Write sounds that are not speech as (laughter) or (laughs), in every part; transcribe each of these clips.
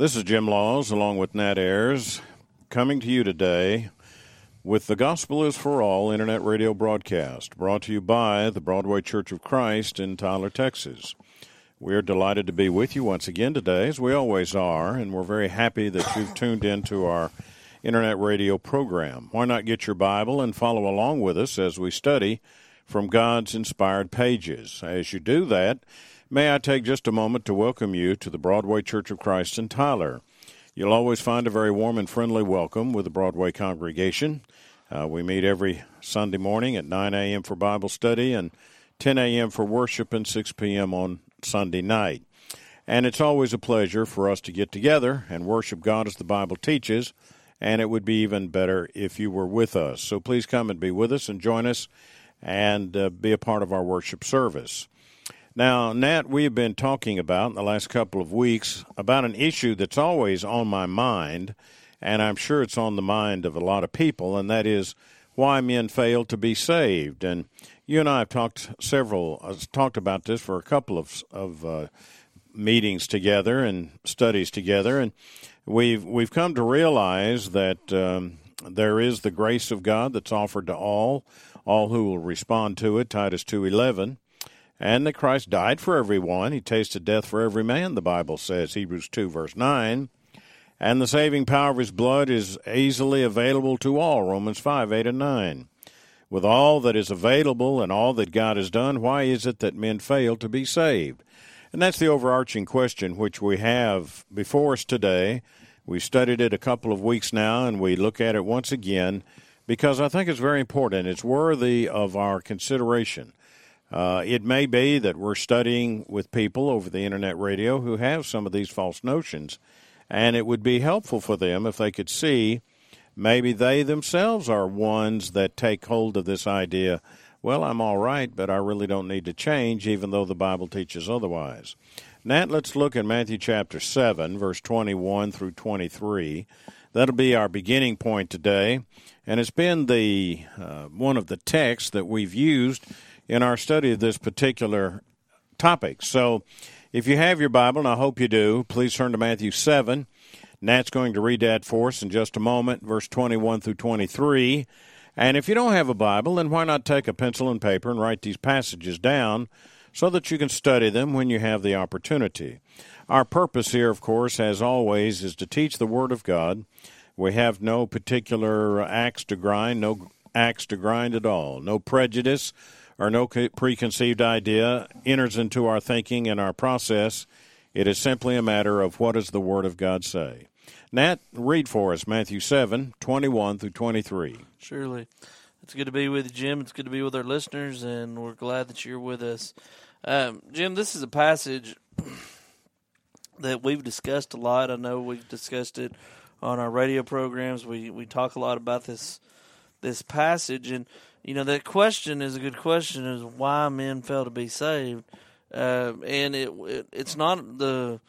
This is Jim Laws along with Nat Ayers coming to you today with the Gospel is for All internet radio broadcast brought to you by the Broadway Church of Christ in Tyler, Texas. We're delighted to be with you once again today, as we always are, and we're very happy that you've tuned into our internet radio program. Why not get your Bible and follow along with us as we study from God's inspired pages? As you do that, May I take just a moment to welcome you to the Broadway Church of Christ in Tyler. You'll always find a very warm and friendly welcome with the Broadway congregation. Uh, we meet every Sunday morning at 9 a.m. for Bible study and 10 a.m. for worship and 6 p.m. on Sunday night. And it's always a pleasure for us to get together and worship God as the Bible teaches, and it would be even better if you were with us. So please come and be with us and join us and uh, be a part of our worship service. Now, Nat, we have been talking about in the last couple of weeks about an issue that's always on my mind, and I'm sure it's on the mind of a lot of people, and that is why men fail to be saved. And you and I have talked several uh, talked about this for a couple of of uh, meetings together and studies together, and we've we've come to realize that um, there is the grace of God that's offered to all, all who will respond to it. Titus two eleven and that Christ died for everyone. He tasted death for every man, the Bible says, Hebrews 2, verse 9. And the saving power of his blood is easily available to all, Romans 5, 8, and 9. With all that is available and all that God has done, why is it that men fail to be saved? And that's the overarching question which we have before us today. We've studied it a couple of weeks now, and we look at it once again because I think it's very important. It's worthy of our consideration. Uh, it may be that we're studying with people over the internet radio who have some of these false notions, and it would be helpful for them if they could see maybe they themselves are ones that take hold of this idea. Well, I'm all right, but I really don't need to change, even though the Bible teaches otherwise. Nat, let's look at Matthew chapter 7, verse 21 through 23. That'll be our beginning point today, and it's been the uh, one of the texts that we've used in our study of this particular topic. So, if you have your Bible, and I hope you do, please turn to Matthew 7. Nat's going to read that for us in just a moment, verse 21 through 23. And if you don't have a Bible, then why not take a pencil and paper and write these passages down so that you can study them when you have the opportunity. Our purpose here, of course, as always, is to teach the Word of God. We have no particular axe to grind, no axe to grind at all, no prejudice or no preconceived idea enters into our thinking and our process. It is simply a matter of what does the Word of God say. Nat, read for us Matthew 7, 21 through 23. Surely. It's good to be with you, Jim. It's good to be with our listeners, and we're glad that you're with us. Um, Jim, this is a passage (clears throat) that we've discussed a lot. I know we've discussed it on our radio programs. We we talk a lot about this this passage, and you know that question is a good question is why men fail to be saved. Uh, and it, it, it's not the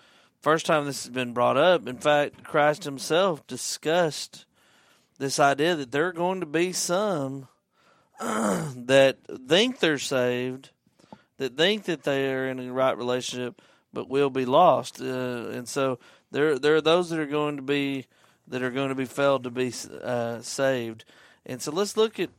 first time this has been brought up. In fact christ himself discussed this idea that there are going to be some (clears throat) that think they're saved that think that they are in a right relationship but will be lost. Uh, and so there there are those that are going to be that are going to be failed to be uh, saved and so let's look at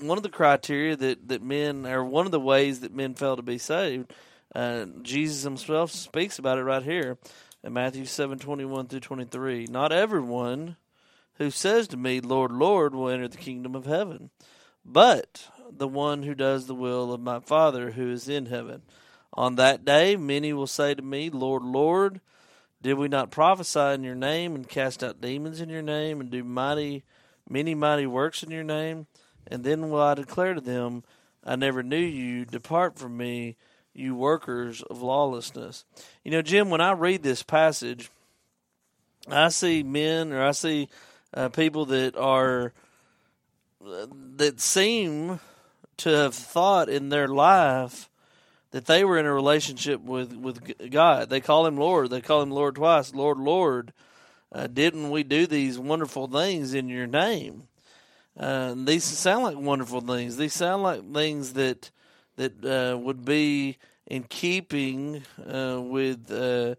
one of the criteria that, that men, or one of the ways that men fail to be saved. Uh, Jesus himself speaks about it right here in Matthew seven twenty one through 23. Not everyone who says to me, Lord, Lord, will enter the kingdom of heaven, but the one who does the will of my Father who is in heaven. On that day, many will say to me, Lord, Lord, did we not prophesy in your name and cast out demons in your name and do mighty many mighty works in your name, and then will I declare to them, I never knew you. Depart from me, you workers of lawlessness. You know, Jim, when I read this passage, I see men or I see uh, people that are that seem to have thought in their life that they were in a relationship with with God. They call him Lord. They call him Lord twice. Lord, Lord uh, didn't we do these wonderful things in your name? Uh, these sound like wonderful things. These sound like things that that uh, would be in keeping uh, with uh,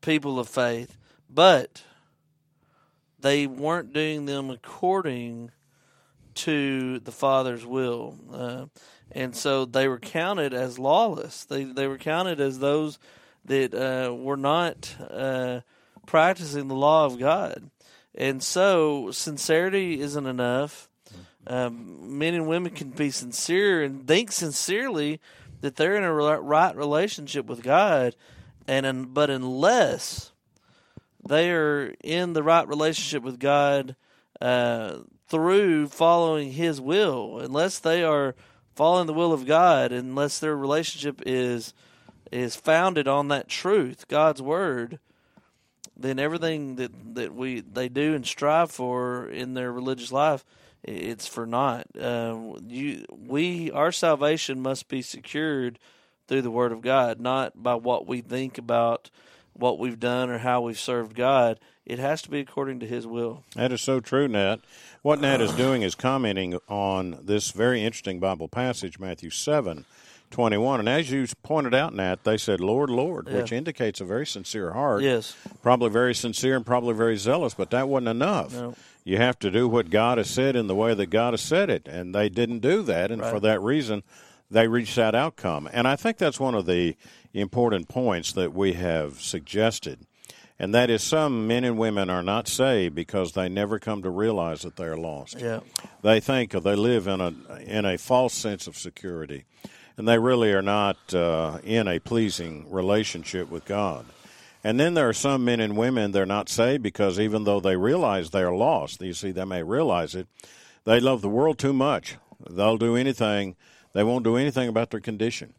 people of faith. but they weren't doing them according to the Father's will. Uh, and so they were counted as lawless. They they were counted as those that were not practicing the law of God. And so sincerity isn't enough. Um, men and women can be sincere and think sincerely that they're in a right relationship with God, and but unless they are in the right relationship with God uh, through following His will, unless they are following the will of God, unless their relationship is is founded on that truth, God's word, then everything that that we they do and strive for in their religious life, it's for naught. Uh, you we our salvation must be secured through the word of God, not by what we think about what we've done or how we've served God. It has to be according to His will. That is so true, Nat. What Nat is doing is commenting on this very interesting Bible passage, Matthew 7 21. And as you pointed out, Nat, they said, Lord, Lord, yeah. which indicates a very sincere heart. Yes. Probably very sincere and probably very zealous, but that wasn't enough. No. You have to do what God has said in the way that God has said it. And they didn't do that. And right. for that reason, they reached that outcome. And I think that's one of the important points that we have suggested and that is some men and women are not saved because they never come to realize that they are lost. Yeah. They think they live in a in a false sense of security, and they really are not uh, in a pleasing relationship with God. And then there are some men and women they're not saved because even though they realize they are lost, you see, they may realize it, they love the world too much. They'll do anything. They won't do anything about their condition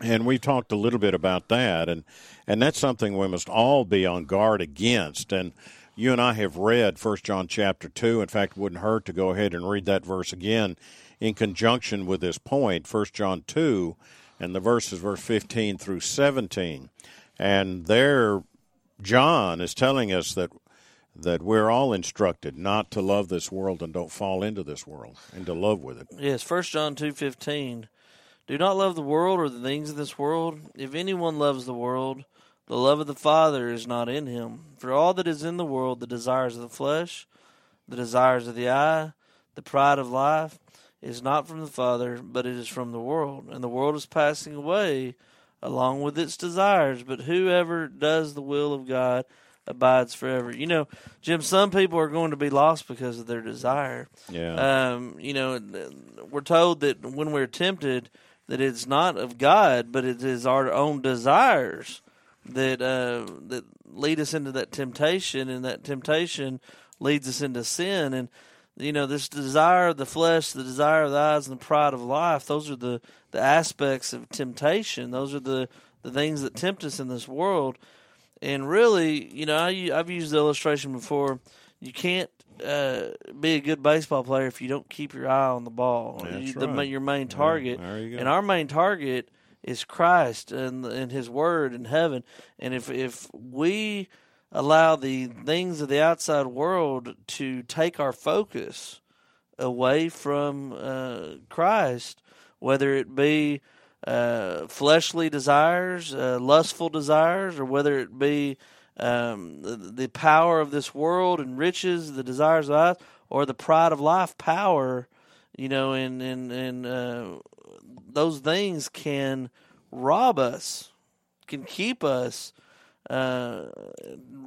and we talked a little bit about that and and that's something we must all be on guard against and you and I have read First John chapter 2 in fact it wouldn't hurt to go ahead and read that verse again in conjunction with this point First John 2 and the verses verse 15 through 17 and there John is telling us that that we're all instructed not to love this world and don't fall into this world and to love with it. Yes, First John 2:15 do not love the world or the things of this world. If anyone loves the world, the love of the Father is not in him. For all that is in the world, the desires of the flesh, the desires of the eye, the pride of life, is not from the Father, but it is from the world. And the world is passing away along with its desires, but whoever does the will of God abides forever. You know, Jim, some people are going to be lost because of their desire. Yeah. Um, you know, we're told that when we're tempted, that it's not of God, but it is our own desires that uh, that lead us into that temptation, and that temptation leads us into sin. And you know, this desire of the flesh, the desire of the eyes, and the pride of life; those are the the aspects of temptation. Those are the the things that tempt us in this world. And really, you know, I, I've used the illustration before. You can't uh, be a good baseball player if you don't keep your eye on the ball. That's you, the, right. your main target. Yeah, you and our main target is Christ and and His Word in heaven. And if if we allow the things of the outside world to take our focus away from uh, Christ, whether it be uh, fleshly desires, uh, lustful desires, or whether it be um, the, the, power of this world and riches, the desires of life, or the pride of life, power, you know, and and and uh, those things can rob us, can keep us, uh,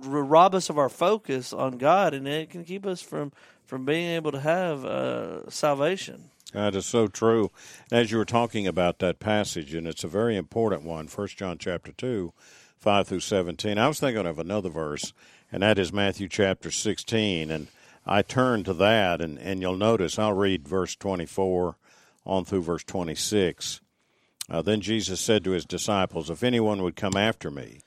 rob us of our focus on God, and it can keep us from from being able to have uh, salvation. That is so true. As you were talking about that passage, and it's a very important one, First John chapter two 5 through 17. I was thinking of another verse, and that is Matthew chapter 16. And I turn to that, and, and you'll notice I'll read verse 24 on through verse 26. Uh, then Jesus said to his disciples, If anyone would come after me,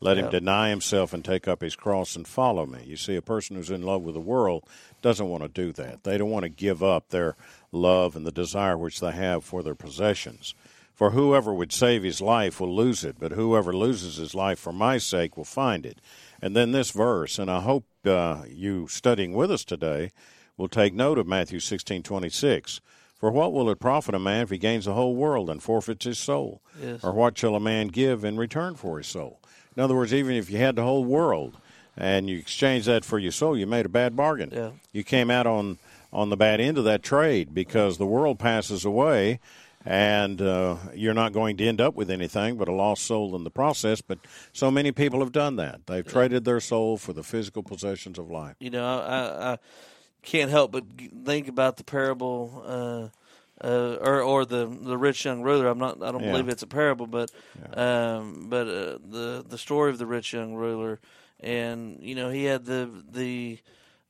let him deny himself and take up his cross and follow me. You see, a person who's in love with the world doesn't want to do that. They don't want to give up their love and the desire which they have for their possessions. For whoever would save his life will lose it, but whoever loses his life for my sake will find it. And then this verse, and I hope uh, you studying with us today will take note of Matthew sixteen twenty six. For what will it profit a man if he gains the whole world and forfeits his soul? Yes. Or what shall a man give in return for his soul? In other words, even if you had the whole world, and you exchanged that for your soul, you made a bad bargain. Yeah. You came out on on the bad end of that trade because the world passes away, and uh, you're not going to end up with anything but a lost soul in the process. But so many people have done that; they've traded their soul for the physical possessions of life. You know, I, I can't help but think about the parable. Uh, or or the the rich young ruler. I'm not. I don't Yeah. believe it's a parable, but um, but uh, the the story of the rich young ruler, and you know he had the the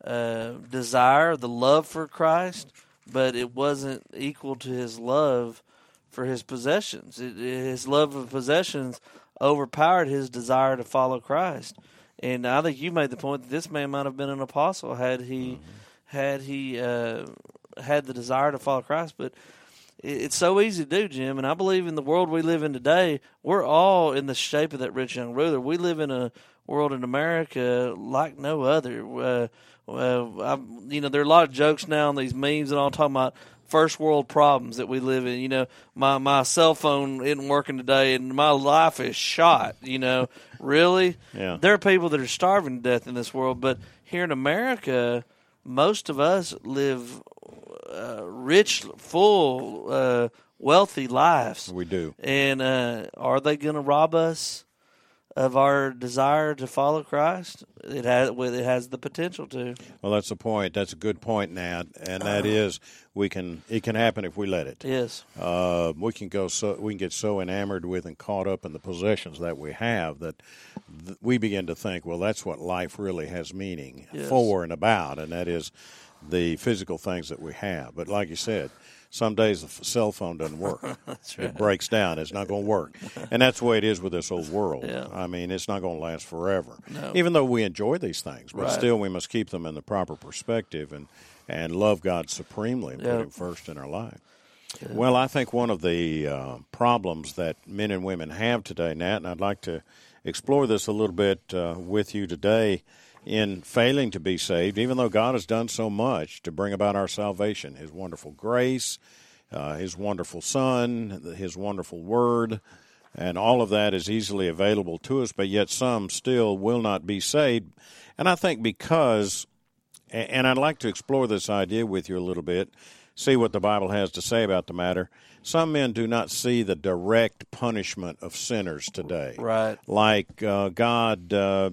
uh, desire, the love for Christ, but it wasn't equal to his love for his possessions. It, his love of possessions overpowered his desire to follow Christ. And I think you made the point that this man might have been an apostle had he had he uh, had the desire to follow Christ. But it's so easy to do, Jim. And I believe in the world we live in today, we're all in the shape of that rich young ruler. We live in a world in America like no other. Uh, uh, you know, there are a lot of jokes now on these memes and all talking about first world problems that we live in. You know, my my cell phone isn't working today, and my life is shot. You know, (laughs) really? Yeah. There are people that are starving to death in this world, but here in America, most of us live uh, rich, full, uh, wealthy lives. We do. And uh, are they going to rob us of our desire to follow Christ? It has. It has the potential to. Well, that's the point. That's a good point, Nat, and that (clears throat) is we can. It can happen if we let it. Yes. Uh, we can go so we can get so enamored with and caught up in the possessions that we have that th- we begin to think, well, that's what life really has meaning Yes. for and about, and that is the physical things that we have. But like you said, some days the cell phone doesn't work. (laughs) It breaks down. It's not going to work, (laughs) and that's the way it is with this old world. Yeah. I mean, it's not going to last forever. No. Even though we enjoy these things, but Right. still we must keep them in the proper perspective and and love God supremely and Yeah. put Him first in our life. Well, I think one of the uh, problems that men and women have today, Nat, and I'd like to explore this a little bit uh, with you today in failing to be saved, even though God has done so much to bring about our salvation His wonderful grace, uh, His wonderful Son, His wonderful Word, and all of that is easily available to us, but yet some still will not be saved. And I think because and I'd like to explore this idea with you a little bit, see what the Bible has to say about the matter. Some men do not see the direct punishment of sinners today. Right. Like uh, God uh,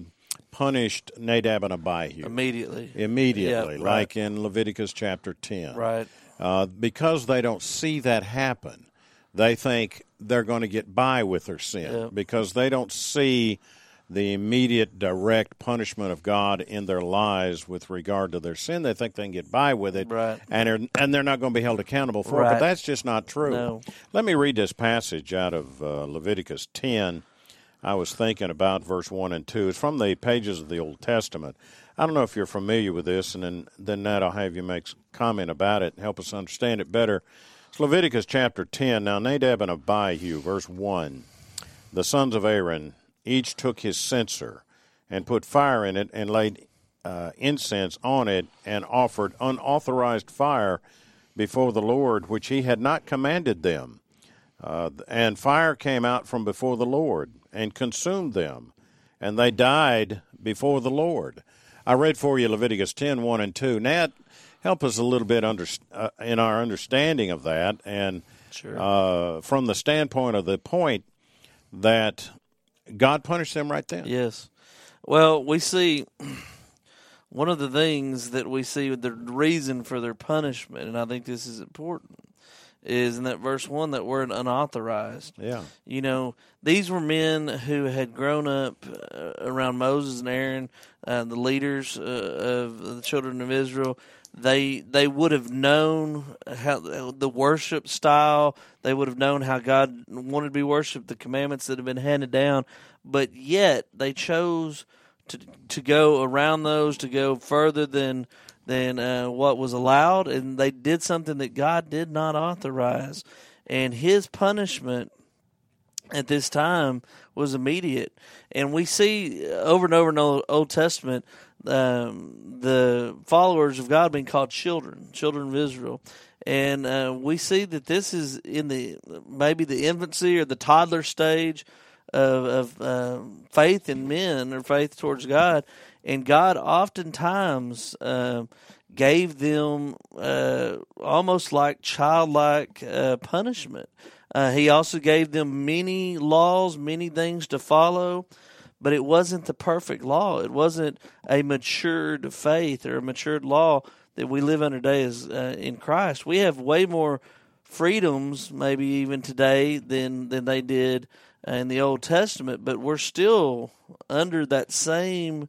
punished Nadab and Abihu Immediately. immediately, right. like in Leviticus chapter 10. Right. Uh, because they don't see that happen, they think they're going to get by with their sin Yeah. because they don't see the immediate direct punishment of God in their lives with regard to their sin. They think they can get by with it, Right. and they're, and they're not going to be held accountable for it. But that's just not true. No. Let me read this passage out of uh, Leviticus 10. I was thinking about verse 1 and 2. It's from the pages of the Old Testament. I don't know if you're familiar with this, and then, then Nat, I'll have you make comment about it and help us understand it better. It's Leviticus chapter 10. Now, Nadab and Abihu, verse 1. The sons of Aaron each took his censer and put fire in it and laid uh, incense on it and offered unauthorized fire before the Lord, which he had not commanded them. Uh, and fire came out from before the Lord and consumed them, and they died before the Lord. I read for you Leviticus 10 1 and 2. Nat, help us a little bit under, uh, in our understanding of that, and Sure. uh, from the standpoint of the point that God punished them right then. Yes. Well, we see (clears throat) one of the things that we see with the reason for their punishment, and I think this is important, is in that verse one that word unauthorized. Yeah. You know, these were men who had grown up uh, around Moses and Aaron, uh, the leaders uh, of the children of Israel. They they would have known how the worship style. They would have known how God wanted to be worshipped, the commandments that have been handed down. But yet they chose to to go around those, to go further than than uh, what was allowed, and they did something that God did not authorize. And His punishment at this time was immediate. And we see over and over in the Old- Testament um, the followers of God being called children, children of Israel. And uh, we see that this is in the maybe the infancy or the toddler stage of, of uh, faith in men or faith towards God, and God oftentimes uh, gave them uh, almost like childlike uh, punishment. Uh, he also gave them many laws, many things to follow, but it wasn't the perfect law. It wasn't a matured faith or a matured law that we live under today as uh, in Christ. We have way more freedoms, maybe even today, than than they did in the Old Testament, but we're still under that same.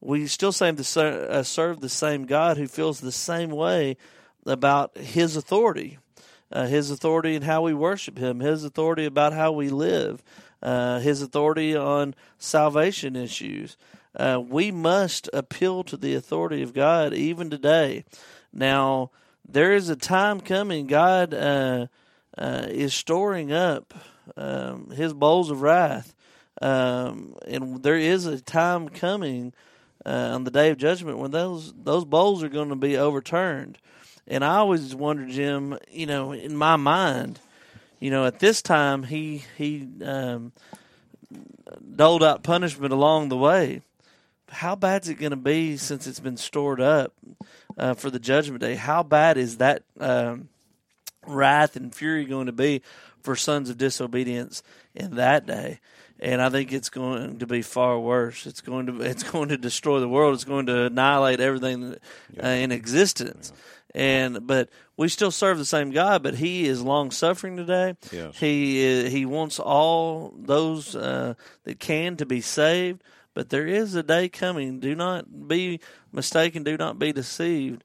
We still same uh, serve the same God who feels the same way about His authority uh, his authority and how we worship him, his authority about how we live, uh, his authority on salvation issues. Uh, we must appeal to the authority of God even today. Now, there is a time coming, God uh, uh, is storing up um, his bowls of wrath. Um, and there is a time coming uh, on the day of judgment when those those bowls are going to be overturned. And I always wonder, Jim, you know, in my mind, you know, at this time he he um, doled out punishment along the way. How bad's it going to be since it's been stored up uh, for the judgment day? How bad is that um, wrath and fury going to be for sons of disobedience in that day? And I think it's going to be far worse. It's going to it's going to destroy the world. It's going to annihilate everything uh, in existence. Yeah and but we still serve the same God. But He is long suffering today. Yes. He He wants all those uh, that can to be saved. But there is a day coming. Do not be mistaken. Do not be deceived.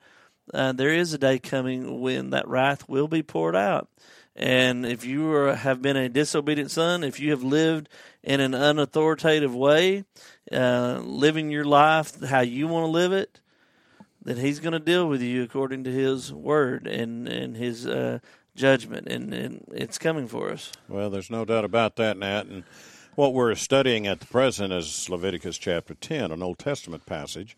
Uh, there is a day coming when that wrath will be poured out. And if you are, have been a disobedient son, if you have lived in an unauthoritative way, uh, living your life how you want to live it, that he's going to deal with you according to his word and and his uh, judgment, and, and it's coming for us. Well, there's no doubt about that, Nat. And what we're studying at the present is Leviticus chapter 10, an Old Testament passage.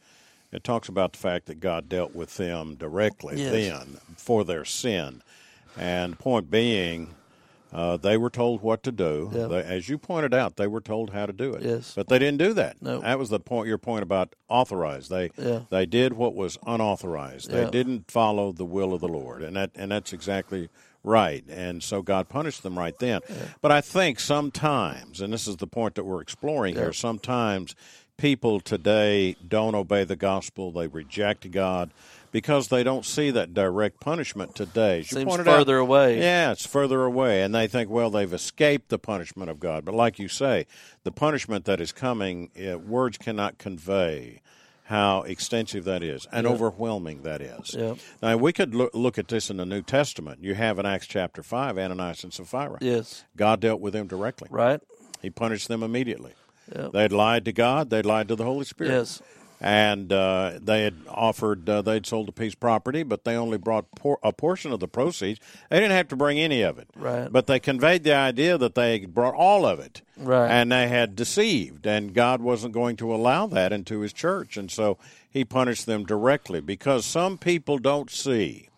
It talks about the fact that God dealt with them directly yes. then for their sin. And point being, uh, they were told what to do. Yep. They, as you pointed out, they were told how to do it. Yes. But they didn't do that. No. That was the point. Your point about authorized. They yeah. they did what was unauthorized. They Yeah. didn't follow the will of the Lord, and that and that's exactly right. And so God punished them right then. But I think sometimes, and this is the point that we're exploring Yeah. here. Sometimes people today don't obey the gospel. They reject God because they don't see that direct punishment today. As Seems pointed out- further away. yeah, it's further away, and they think, well, they've escaped the punishment of God. But like you say, the punishment that is coming, uh, words cannot convey how extensive that is and Yeah. overwhelming that is. Yeah. Now, we could look, look at this in the New Testament. You have in Acts chapter 5 Ananias and Sapphira. Yes. God dealt with them directly, Right. He punished them immediately. They'd lied to God, they'd lied to the Holy Spirit Yes. And uh, they had offered uh, they'd sold a piece of property, but they only brought por- a portion of the proceeds. They didn't have to bring any of it, Right. But they conveyed the idea that they brought all of it, Right. And they had deceived, and God wasn't going to allow that into His church, and so He punished them directly because some people don't see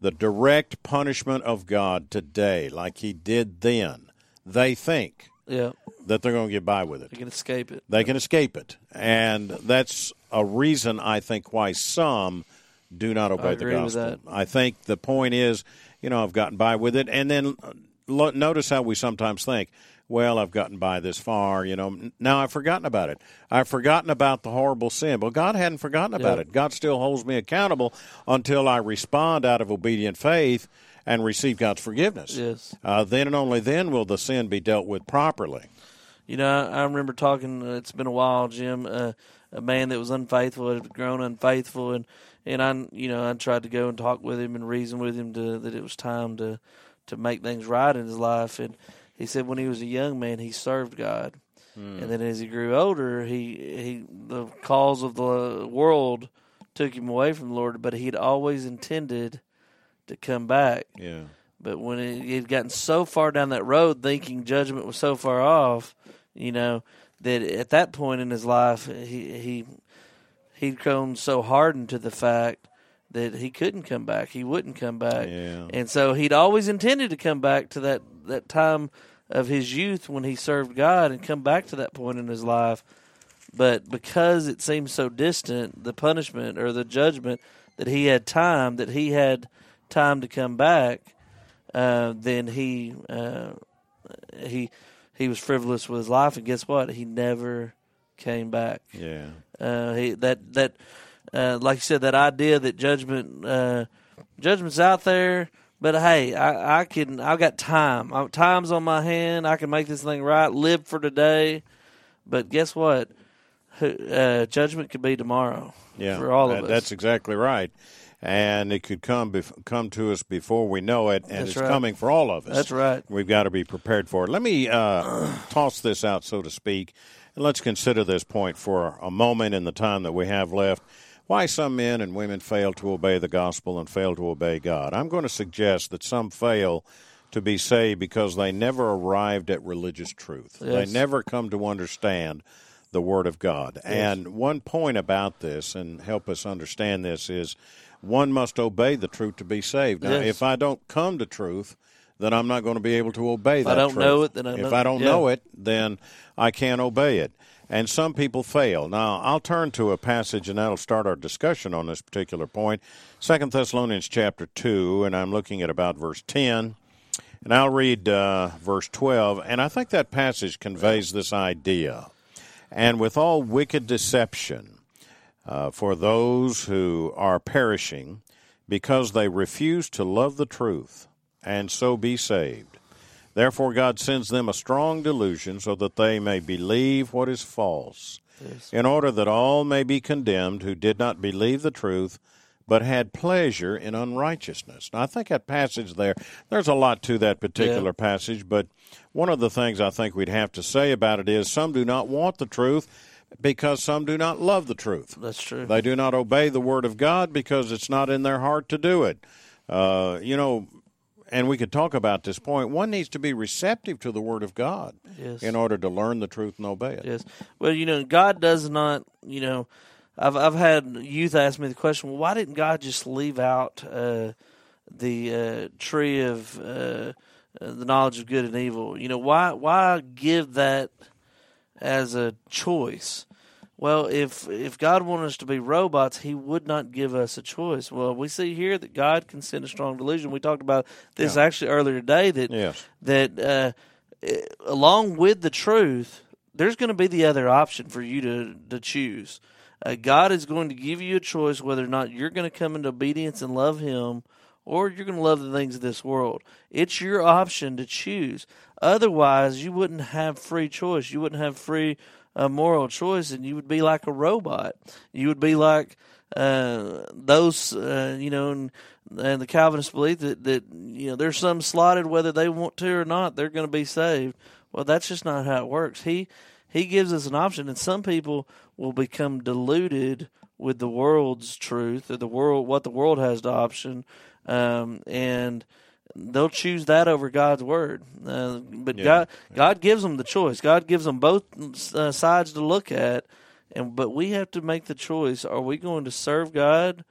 the direct punishment of God today, like He did then. They think Yeah. that they're going to get by with it They can escape it. they can escape it. And that's a reason I think why some do not obey the gospel. that. I think the point is, you know, I've gotten by with it. And then lo- notice how we sometimes think, well, I've gotten by this far, you know, now I've forgotten about it. I've forgotten about the horrible sin. Well, God hadn't forgotten about Yeah. it. God still holds me accountable until I respond out of obedient faith and receive God's forgiveness. Yes. Uh, then and only then will the sin be dealt with properly. You know, I, I remember talking. Uh, it's been a while, Jim. Uh, a man that was unfaithful had grown unfaithful, and and I, you know, I tried to go and talk with him and reason with him to that it was time to to make things right in his life. And he said when he was a young man, he served God, and then as he grew older, he he the calls of the world took him away from the Lord, but he'd always intended to come back. Yeah. But when it, he'd gotten so far down that road, thinking judgment was so far off, you know, that at that point in his life, he he he'd grown so hardened to the fact that he couldn't come back. He wouldn't come back, Yeah. and so he'd always intended to come back to that that time of his youth when he served God and come back to that point in his life. But because it seemed so distant, the punishment or the judgment that he had time, that he had time to come back, uh, then he uh, he he was frivolous with his life, and guess what? He never came back. Yeah. Uh, he that that uh, like you said, that idea that judgment uh, judgment's out there. But hey, I, I can. I've got time. I, time's on my hand. I can make this thing right. Live for today. But guess what? Uh, judgment could be tomorrow. Yeah, for all of us. That's exactly right. And it could come bef- come to us before we know it, and That's it's right. coming for all of us. That's right. We've got to be prepared for it. Let me uh, (clears throat) toss this out, so to speak, and let's consider this point for a moment in the time that we have left. Why some men and women fail to obey the gospel and fail to obey God. I'm going to suggest that some fail to be saved because they never arrived at religious truth. They never come to understand the Word of God. And one point about this, and help us understand this, is one must obey the truth to be saved. Now, Yes. if I don't come to truth, then I'm not going to be able to obey that I don't truth. know it, then I if I don't yeah. know it, then I can't obey it. And some people fail. Now, I'll turn to a passage, and that'll start our discussion on this particular point. Second Thessalonians chapter two, and I'm looking at about verse ten. And I'll read uh, verse 12, and I think that passage conveys this idea. And with all wicked deception uh, for those who are perishing, because they refuse to love the truth, and so be saved. Therefore, God sends them a strong delusion so that they may believe what is false, in order that all may be condemned who did not believe the truth, but had pleasure in unrighteousness. Now, I think that passage there, there's a lot to that particular passage, but one of the things I think we'd have to say about it is some do not want the truth because some do not love the truth. That's true. They do not obey the word of God because it's not in their heart to do it. Uh, you know, and we could talk about this point. One needs to be receptive to the word of God Yes. in order to learn the truth and obey it. Yes. Well, you know, God does not. You know, I've I've had youth ask me the question. Well, why didn't God just leave out uh, the uh, tree of uh, uh, the knowledge of good and evil? You know, why why give that as a choice? Well, if if God wanted us to be robots, He would not give us a choice. Well, we see here that God can send a strong delusion. We talked about this Yeah. actually earlier today. That Yes. that uh, eh, along with the truth, there's going to be the other option for you to to choose. Uh, God is going to give you a choice whether or not you're going to come into obedience and love Him, or you're going to love the things of this world. It's your option to choose. Otherwise, you wouldn't have free choice. You wouldn't have free uh, moral choice, and you would be like a robot. You would be like uh, those, uh, you know, and, and the Calvinists believe that, that, you know, there's some slotted whether they want to or not, they're going to be saved. Well, that's just not how it works. He he gives us an option, and some people will become deluded with the world's truth or the world what the world has to option, um, and they'll choose that over God's word. Uh, but Yeah, God God gives them the choice. God gives them both uh, sides to look at, and but we have to make the choice: Are we going to serve God,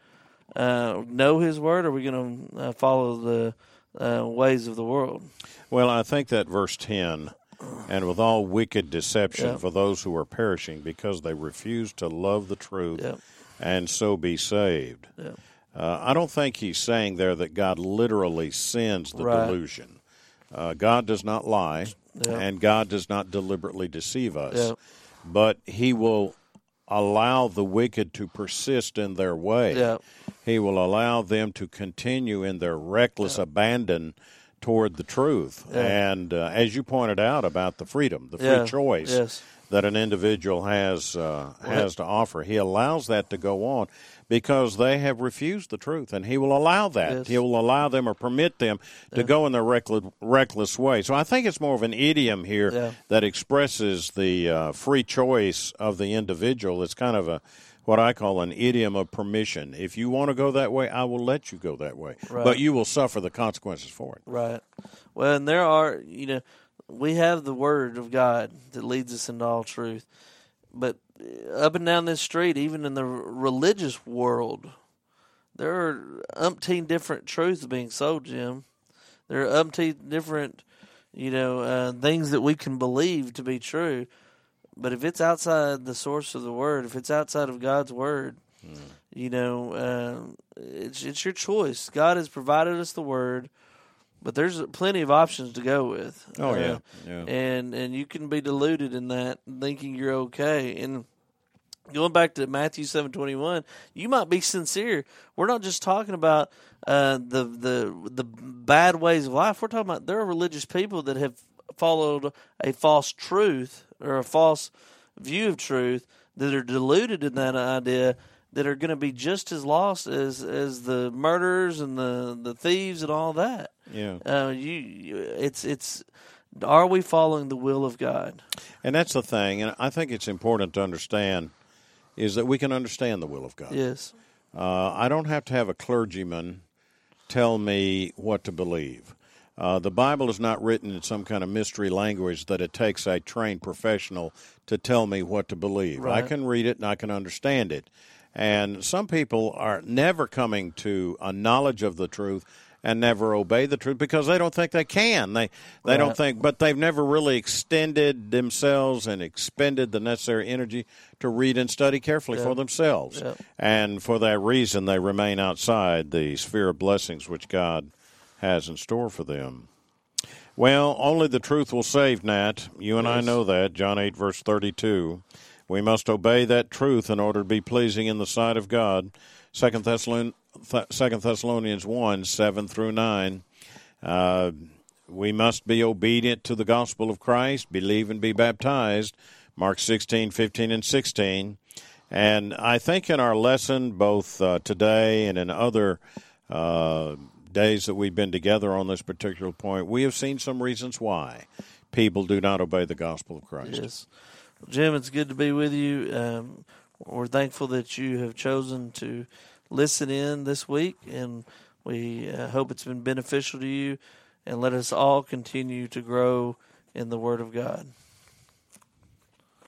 uh, know His word, or are we going to uh, follow the uh, ways of the world? Well, I think that verse 10 and with all wicked deception Yeah. for those who are perishing because they refuse to love the truth and so be saved. Uh, I don't think he's saying there that God literally sends the Right. delusion. Uh, God does not lie, Yeah. and God does not deliberately deceive us. Yeah. But He will allow the wicked to persist in their way. Yeah. He will allow them to continue in their reckless abandon toward the truth. And uh, as you pointed out about the freedom, the free choice Yes. that an individual has uh, has to offer, he allows that to go on because they have refused the truth, and he will allow that. Yes. He will allow them or permit them to go in their reckless, reckless way. So I think it's more of an idiom here Yeah. that expresses the uh, free choice of the individual. It's kind of a what I call an idiom of permission. If you want to go that way, I will let you go that way, Right. but you will suffer the consequences for it. Right. Well, and there are, you know, we have the Word of God that leads us into all truth. But up and down this street, even in the religious world, there are umpteen different truths being sold, Jim. There are umpteen different, you know, uh, things that we can believe to be true. But if it's outside the source of the word, if it's outside of God's word, mm. you know, uh, it's it's your choice. God has provided us the word, but there's plenty of options to go with. Oh uh, yeah, yeah. And and you can be deluded in that, thinking you're okay. And going back to Matthew seven twenty one, you might be sincere. We're not just talking about uh, the the the bad ways of life. We're talking about there are religious people that have followed a false truth or a false view of truth that are deluded in that idea that are going to be just as lost as as the murderers and the the thieves and all that. Yeah. Uh, you, it's it's are we following the will of God? And that's the thing, and I think it's important to understand is that we can understand the will of God. Yes. Uh, I don't have to have a clergyman tell me what to believe. Uh, the Bible is not written in some kind of mystery language that it takes a trained professional to tell me what to believe. Right. I can read it and I can understand it. And some people are never coming to a knowledge of the truth and never obey the truth because they don't think they can. They they right. don't think, but they've never really extended themselves and expended the necessary energy to read and study carefully for themselves. And for that reason, they remain outside the sphere of blessings which God has in store for them. Well, only the truth will save, Nat. You and yes. I know that. John 8, verse 32. We must obey that truth in order to be pleasing in the sight of God. Second Thessalonians, Second Thessalonians 1, 7 through 9. Uh, we must be obedient to the gospel of Christ, believe and be baptized. Mark 16, 15, and 16. And I think in our lesson, both uh, today and in other uh, days that we've been together on this particular point, we have seen some reasons why people do not obey the gospel of Christ. Yes. Jim, it's good to be with you. Um, we're thankful that you have chosen to listen in this week, and we uh, hope it's been beneficial to you. And let us all continue to grow in the Word of God.